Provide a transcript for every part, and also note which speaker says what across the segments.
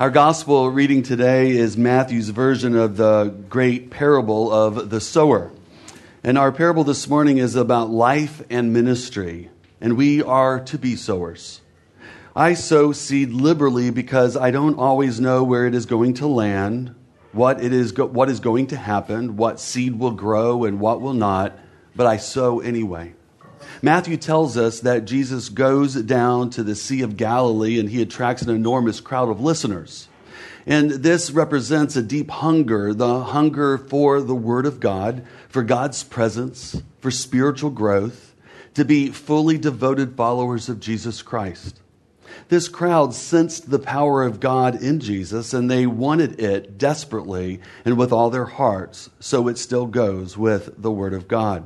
Speaker 1: Our gospel reading today is Matthew's version of the great parable of the sower. And our parable this morning is about life and ministry, and we are to be sowers. I sow seed liberally because I don't always know where it is going to land, what, it is go- what is going to happen, what seed will grow and what will not, but I sow anyway. Matthew tells us that Jesus goes down to the Sea of Galilee and he attracts an enormous crowd of listeners. And this represents a deep hunger, the hunger for the Word of God, for God's presence, for spiritual growth, to be fully devoted followers of Jesus Christ. This crowd sensed the power of God in Jesus and they wanted it desperately and with all their hearts, so it still goes with the Word of God.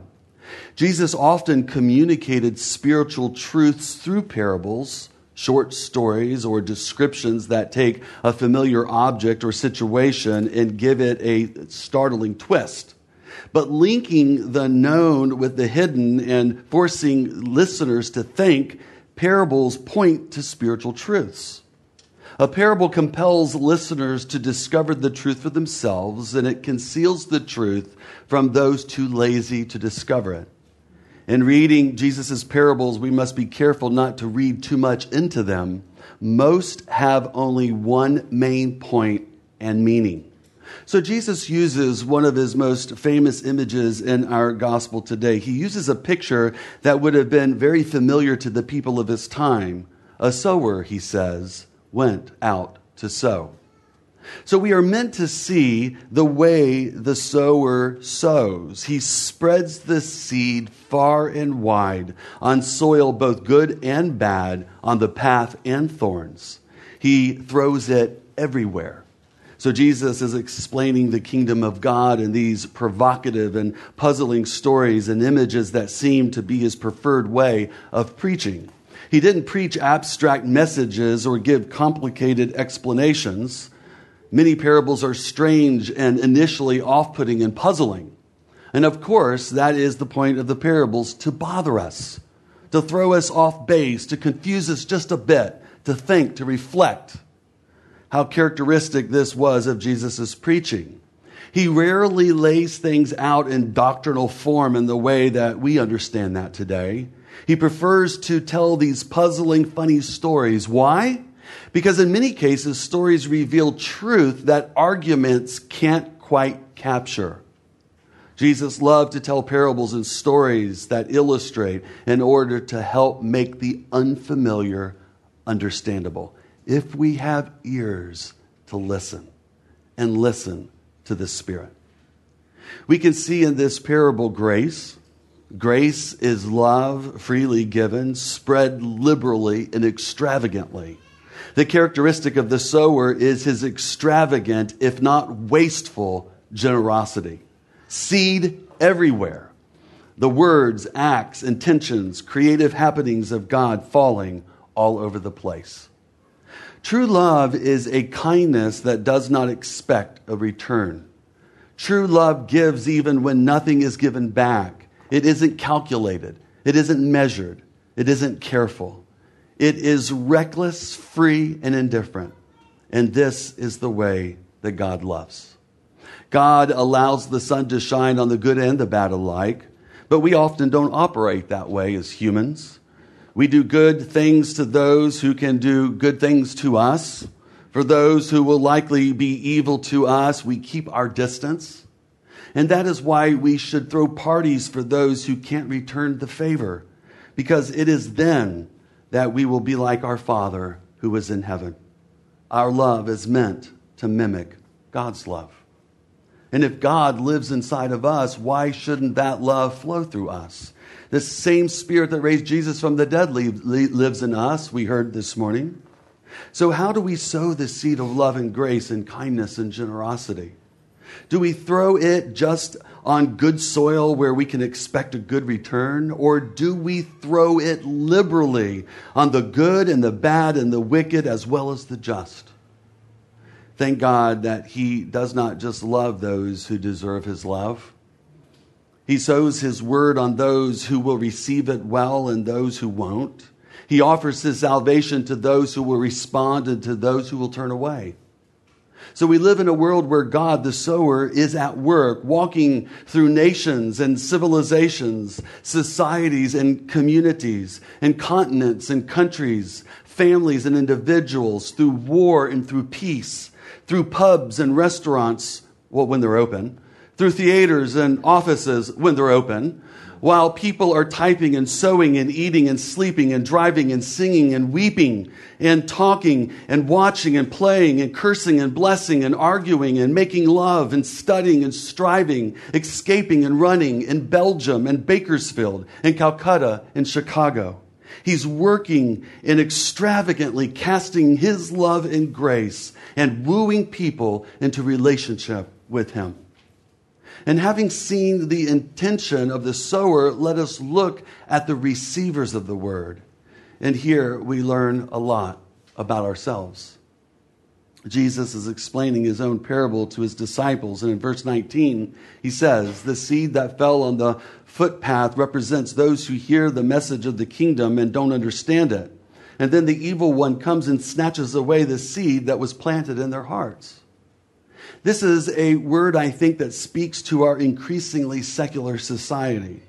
Speaker 1: Jesus often communicated spiritual truths through parables, short stories, or descriptions that take a familiar object or situation and give it a startling twist. But linking the known with the hidden and forcing listeners to think, parables point to spiritual truths. A parable compels listeners to discover the truth for themselves, and it conceals the truth from those too lazy to discover it. In reading Jesus' parables, we must be careful not to read too much into them. Most have only one main point and meaning. So Jesus uses one of his most famous images in our gospel today. He uses a picture that would have been very familiar to the people of his time. A sower, he says, went out to sow. So we are meant to see the way the sower sows. He spreads the seed far and wide on soil both good and bad, on the path and thorns. He throws it everywhere. So Jesus is explaining the kingdom of God in these provocative and puzzling stories and images that seem to be his preferred way of preaching. He didn't preach abstract messages or give complicated explanations. Many parables are strange and initially off putting and puzzling. And of course, that is the point of the parables to bother us, to throw us off base, to confuse us just a bit, to think, to reflect. How characteristic this was of Jesus' preaching. He rarely lays things out in doctrinal form in the way that we understand that today. He prefers to tell these puzzling, funny stories. Why? Because in many cases, stories reveal truth that arguments can't quite capture. Jesus loved to tell parables and stories that illustrate in order to help make the unfamiliar understandable. If we have ears to listen and listen to the Spirit, we can see in this parable grace Grace is love freely given, spread liberally and extravagantly. The characteristic of the sower is his extravagant, if not wasteful, generosity. Seed everywhere. The words, acts, intentions, creative happenings of God falling all over the place. True love is a kindness that does not expect a return. True love gives even when nothing is given back. It isn't calculated, it isn't measured, it isn't careful. It is reckless, free, and indifferent. And this is the way that God loves. God allows the sun to shine on the good and the bad alike, but we often don't operate that way as humans. We do good things to those who can do good things to us. For those who will likely be evil to us, we keep our distance. And that is why we should throw parties for those who can't return the favor, because it is then that we will be like our Father who is in heaven. Our love is meant to mimic God's love. And if God lives inside of us, why shouldn't that love flow through us? The same spirit that raised Jesus from the dead lives in us, we heard this morning. So, how do we sow the seed of love and grace and kindness and generosity? Do we throw it just on good soil where we can expect a good return? Or do we throw it liberally on the good and the bad and the wicked as well as the just? Thank God that He does not just love those who deserve His love. He sows His word on those who will receive it well and those who won't. He offers His salvation to those who will respond and to those who will turn away. So we live in a world where God, the sower, is at work, walking through nations and civilizations, societies and communities, and continents and countries, families and individuals, through war and through peace, through pubs and restaurants, well, when they're open, through theaters and offices when they're open, while people are typing and sewing and eating and sleeping and driving and singing and weeping and talking and watching and playing and cursing and blessing and arguing and making love and studying and striving, escaping and running in Belgium and Bakersfield and Calcutta and Chicago. He's working and extravagantly casting his love and grace and wooing people into relationship with him. And having seen the intention of the sower, let us look at the receivers of the word. And here we learn a lot about ourselves. Jesus is explaining his own parable to his disciples. And in verse 19, he says, The seed that fell on the footpath represents those who hear the message of the kingdom and don't understand it. And then the evil one comes and snatches away the seed that was planted in their hearts. This is a word, I think, that speaks to our increasingly secular society.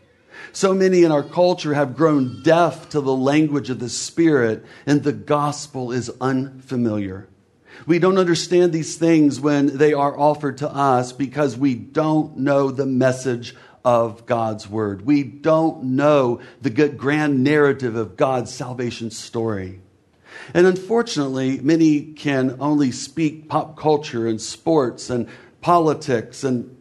Speaker 1: So many in our culture have grown deaf to the language of the Spirit, and the gospel is unfamiliar. We don't understand these things when they are offered to us because we don't know the message of God's word. We don't know the grand narrative of God's salvation story. And unfortunately, many can only speak pop culture and sports and politics and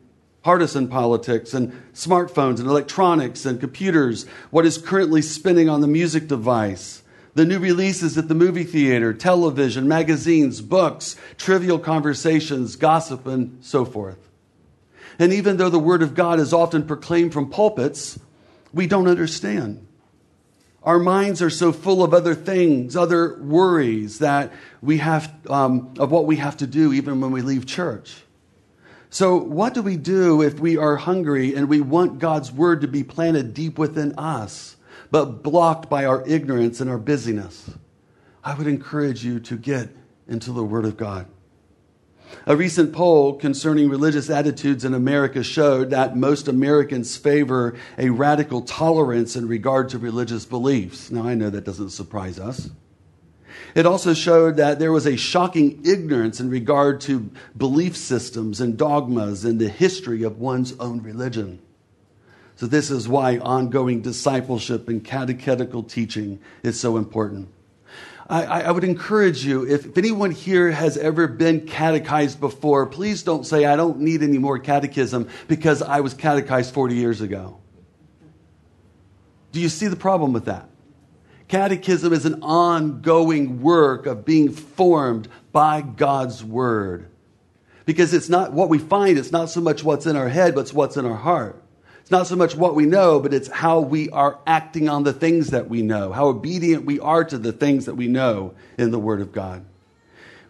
Speaker 1: partisan politics and smartphones and electronics and computers, what is currently spinning on the music device, the new releases at the movie theater, television, magazines, books, trivial conversations, gossip, and so forth. And even though the Word of God is often proclaimed from pulpits, we don't understand. Our minds are so full of other things, other worries that we have, um, of what we have to do even when we leave church. So, what do we do if we are hungry and we want God's word to be planted deep within us, but blocked by our ignorance and our busyness? I would encourage you to get into the word of God. A recent poll concerning religious attitudes in America showed that most Americans favor a radical tolerance in regard to religious beliefs. Now, I know that doesn't surprise us. It also showed that there was a shocking ignorance in regard to belief systems and dogmas and the history of one's own religion. So, this is why ongoing discipleship and catechetical teaching is so important. I, I, would encourage you, if, if anyone here has ever been catechized before, please don't say, I don't need any more catechism because I was catechized 40 years ago. Do you see the problem with that? Catechism is an ongoing work of being formed by God's Word. Because it's not what we find, it's not so much what's in our head, but it's what's in our heart. It's not so much what we know, but it's how we are acting on the things that we know, how obedient we are to the things that we know in the Word of God.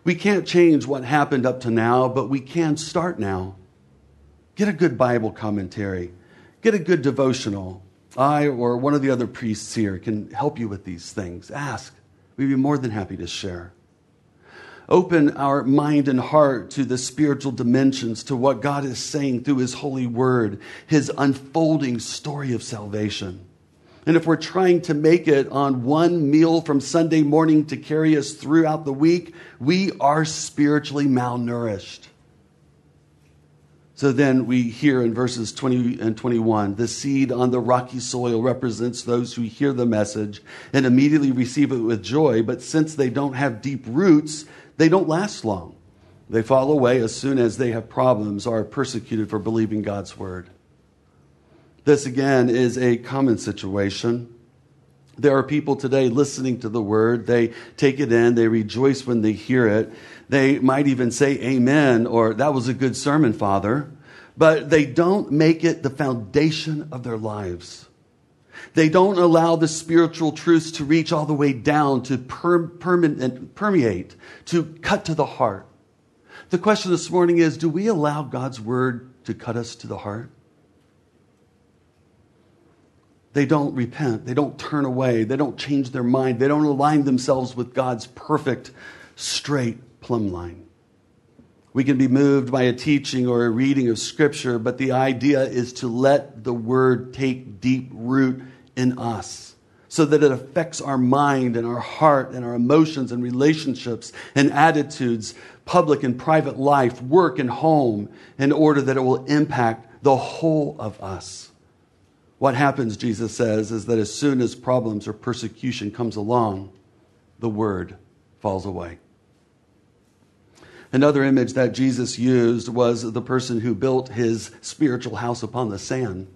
Speaker 1: We can't change what happened up to now, but we can start now. Get a good Bible commentary, get a good devotional. I or one of the other priests here can help you with these things. Ask. We'd be more than happy to share open our mind and heart to the spiritual dimensions, to what God is saying through His holy word, His unfolding story of salvation. And if we're trying to make it on one meal from Sunday morning to carry us throughout the week, we are spiritually malnourished. So then we hear in verses 20 and 21 the seed on the rocky soil represents those who hear the message and immediately receive it with joy, but since they don't have deep roots, they don't last long. They fall away as soon as they have problems or are persecuted for believing God's word. This, again, is a common situation. There are people today listening to the word. They take it in. They rejoice when they hear it. They might even say amen or that was a good sermon, Father. But they don't make it the foundation of their lives. They don't allow the spiritual truths to reach all the way down, to per- permeate, to cut to the heart. The question this morning is do we allow God's word to cut us to the heart? They don't repent. They don't turn away. They don't change their mind. They don't align themselves with God's perfect, straight plumb line. We can be moved by a teaching or a reading of Scripture, but the idea is to let the Word take deep root in us so that it affects our mind and our heart and our emotions and relationships and attitudes, public and private life, work and home, in order that it will impact the whole of us. What happens, Jesus says, is that as soon as problems or persecution comes along, the Word falls away. Another image that Jesus used was the person who built his spiritual house upon the sand.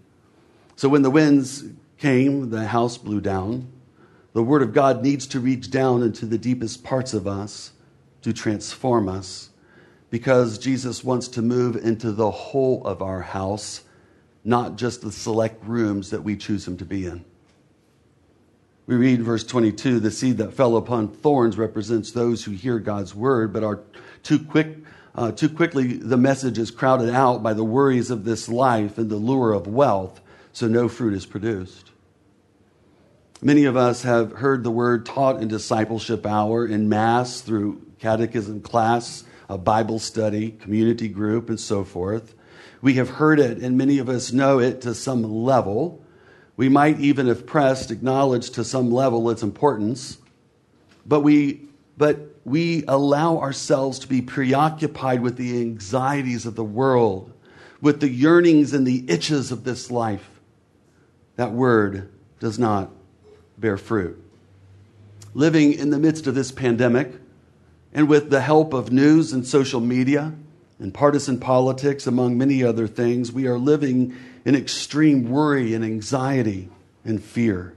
Speaker 1: So when the winds came, the house blew down. The Word of God needs to reach down into the deepest parts of us to transform us because Jesus wants to move into the whole of our house, not just the select rooms that we choose Him to be in. We read verse 22 the seed that fell upon thorns represents those who hear God's word, but are too quick. Uh, too quickly, the message is crowded out by the worries of this life and the lure of wealth, so no fruit is produced. Many of us have heard the word taught in discipleship hour, in Mass, through catechism class, a Bible study, community group, and so forth. We have heard it, and many of us know it to some level. We might even if pressed, acknowledge to some level its importance, but we, but we allow ourselves to be preoccupied with the anxieties of the world, with the yearnings and the itches of this life, that word does not bear fruit. Living in the midst of this pandemic, and with the help of news and social media and partisan politics, among many other things, we are living in extreme worry and anxiety and fear.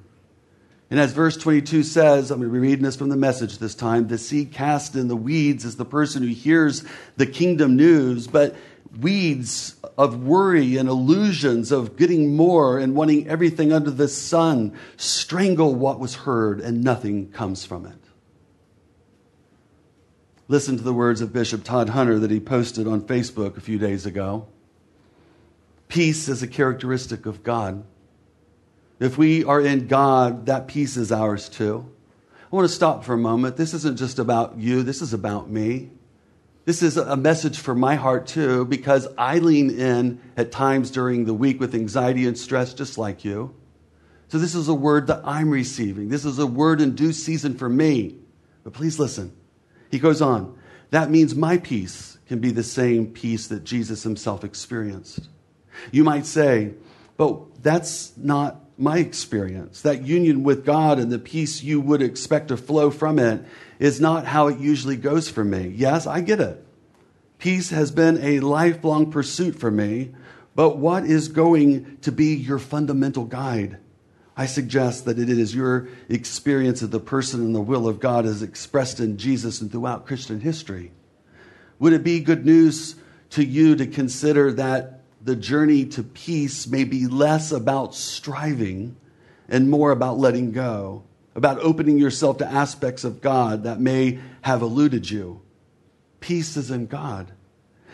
Speaker 1: And as verse 22 says, I'm going to be reading this from the message this time the seed cast in the weeds is the person who hears the kingdom news, but weeds of worry and illusions of getting more and wanting everything under the sun strangle what was heard, and nothing comes from it. Listen to the words of Bishop Todd Hunter that he posted on Facebook a few days ago. Peace is a characteristic of God. If we are in God, that peace is ours too. I want to stop for a moment. This isn't just about you, this is about me. This is a message for my heart too, because I lean in at times during the week with anxiety and stress, just like you. So, this is a word that I'm receiving. This is a word in due season for me. But please listen. He goes on. That means my peace can be the same peace that Jesus himself experienced. You might say, but that's not my experience. That union with God and the peace you would expect to flow from it is not how it usually goes for me. Yes, I get it. Peace has been a lifelong pursuit for me, but what is going to be your fundamental guide? I suggest that it is your experience of the person and the will of God as expressed in Jesus and throughout Christian history. Would it be good news to you to consider that the journey to peace may be less about striving and more about letting go, about opening yourself to aspects of God that may have eluded you. Peace is in God.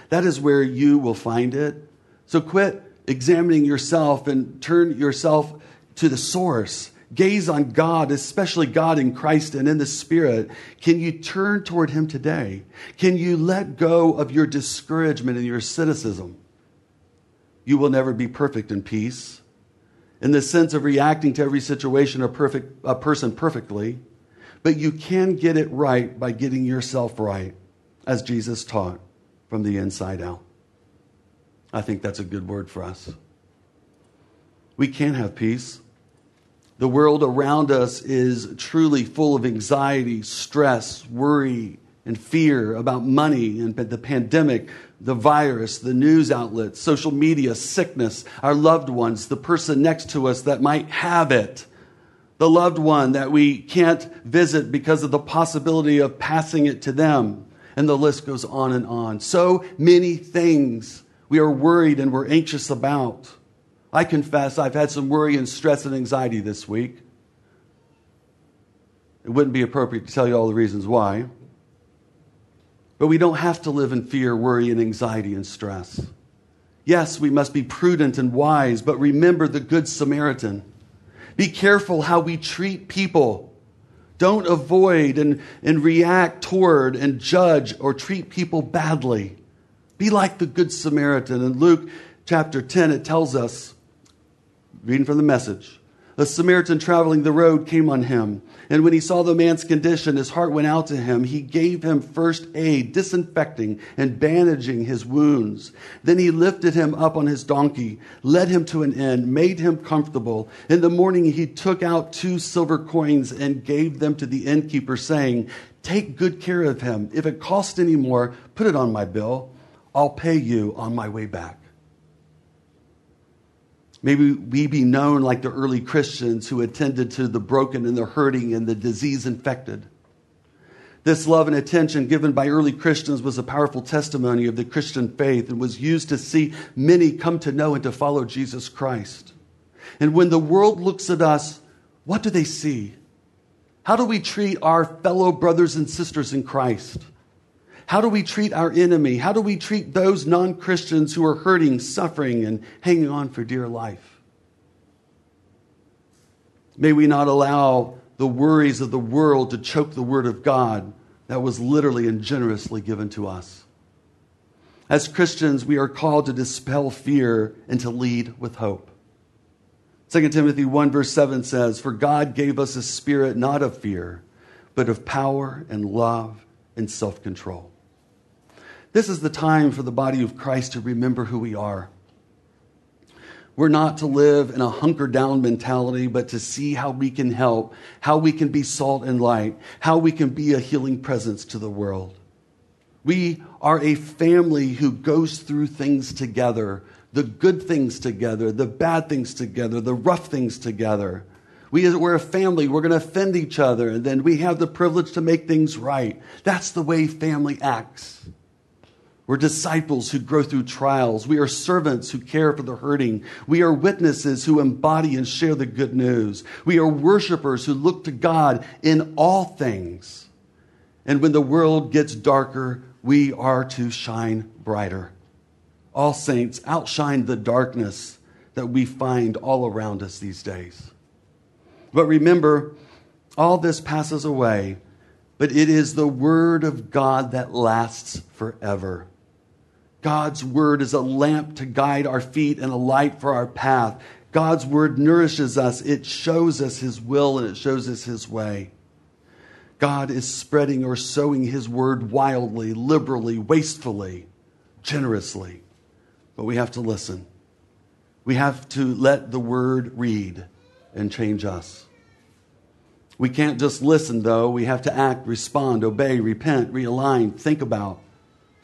Speaker 1: That is where you will find it. So quit examining yourself and turn yourself to the source. Gaze on God, especially God in Christ and in the Spirit. Can you turn toward Him today? Can you let go of your discouragement and your cynicism? You will never be perfect in peace. In the sense of reacting to every situation a, perfect, a person perfectly, but you can get it right by getting yourself right, as Jesus taught from the inside out. I think that's a good word for us. We can have peace. The world around us is truly full of anxiety, stress, worry, and fear about money and the pandemic, the virus, the news outlets, social media, sickness, our loved ones, the person next to us that might have it, the loved one that we can't visit because of the possibility of passing it to them. And the list goes on and on. So many things we are worried and we're anxious about. I confess I've had some worry and stress and anxiety this week. It wouldn't be appropriate to tell you all the reasons why. But we don't have to live in fear, worry, and anxiety and stress. Yes, we must be prudent and wise, but remember the Good Samaritan. Be careful how we treat people. Don't avoid and, and react toward and judge or treat people badly. Be like the Good Samaritan. In Luke chapter 10, it tells us, reading from the message, a Samaritan traveling the road came on him. And when he saw the man's condition, his heart went out to him. He gave him first aid, disinfecting and bandaging his wounds. Then he lifted him up on his donkey, led him to an inn, made him comfortable. In the morning, he took out two silver coins and gave them to the innkeeper, saying, Take good care of him. If it costs any more, put it on my bill. I'll pay you on my way back. Maybe we be known like the early Christians who attended to the broken and the hurting and the disease infected. This love and attention given by early Christians was a powerful testimony of the Christian faith and was used to see many come to know and to follow Jesus Christ. And when the world looks at us, what do they see? How do we treat our fellow brothers and sisters in Christ? How do we treat our enemy? How do we treat those non Christians who are hurting, suffering, and hanging on for dear life? May we not allow the worries of the world to choke the word of God that was literally and generously given to us. As Christians, we are called to dispel fear and to lead with hope. 2 Timothy 1, verse 7 says, For God gave us a spirit not of fear, but of power and love and self control. This is the time for the body of Christ to remember who we are. We're not to live in a hunker down mentality, but to see how we can help, how we can be salt and light, how we can be a healing presence to the world. We are a family who goes through things together the good things together, the bad things together, the rough things together. We, we're a family. We're going to offend each other, and then we have the privilege to make things right. That's the way family acts. We're disciples who grow through trials. We are servants who care for the hurting. We are witnesses who embody and share the good news. We are worshipers who look to God in all things. And when the world gets darker, we are to shine brighter. All saints outshine the darkness that we find all around us these days. But remember, all this passes away, but it is the Word of God that lasts forever. God's word is a lamp to guide our feet and a light for our path. God's word nourishes us, it shows us his will and it shows us his way. God is spreading or sowing his word wildly, liberally, wastefully, generously. But we have to listen. We have to let the word read and change us. We can't just listen, though. We have to act, respond, obey, repent, realign, think about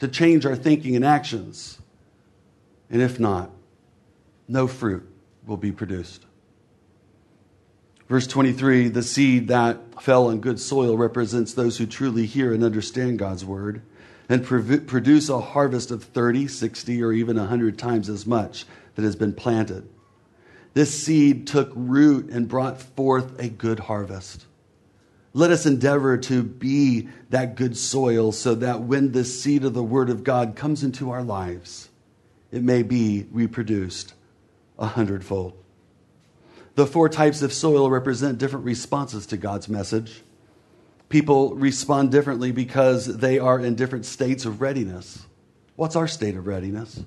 Speaker 1: to change our thinking and actions. And if not, no fruit will be produced. Verse 23 the seed that fell in good soil represents those who truly hear and understand God's word and produce a harvest of 30, 60, or even 100 times as much that has been planted. This seed took root and brought forth a good harvest. Let us endeavor to be that good soil so that when the seed of the Word of God comes into our lives, it may be reproduced a hundredfold. The four types of soil represent different responses to God's message. People respond differently because they are in different states of readiness. What's our state of readiness?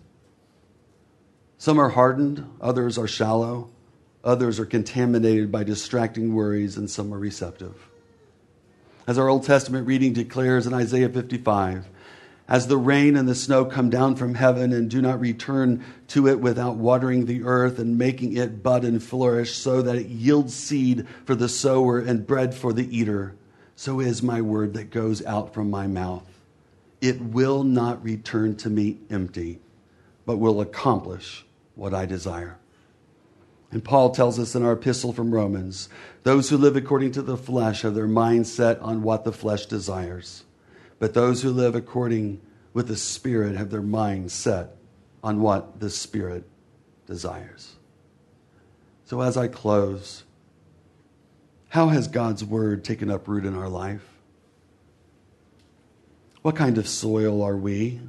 Speaker 1: Some are hardened, others are shallow, others are contaminated by distracting worries, and some are receptive as our Old Testament reading declares in Isaiah 55. As the rain and the snow come down from heaven and do not return to it without watering the earth and making it bud and flourish, so that it yields seed for the sower and bread for the eater, so is my word that goes out from my mouth. It will not return to me empty, but will accomplish what I desire. And Paul tells us in our epistle from Romans those who live according to the flesh have their mind set on what the flesh desires. But those who live according with the Spirit have their mind set on what the Spirit desires. So as I close, how has God's word taken up root in our life? What kind of soil are we?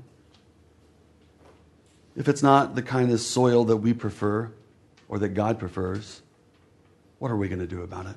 Speaker 1: If it's not the kind of soil that we prefer, or that God prefers, what are we going to do about it?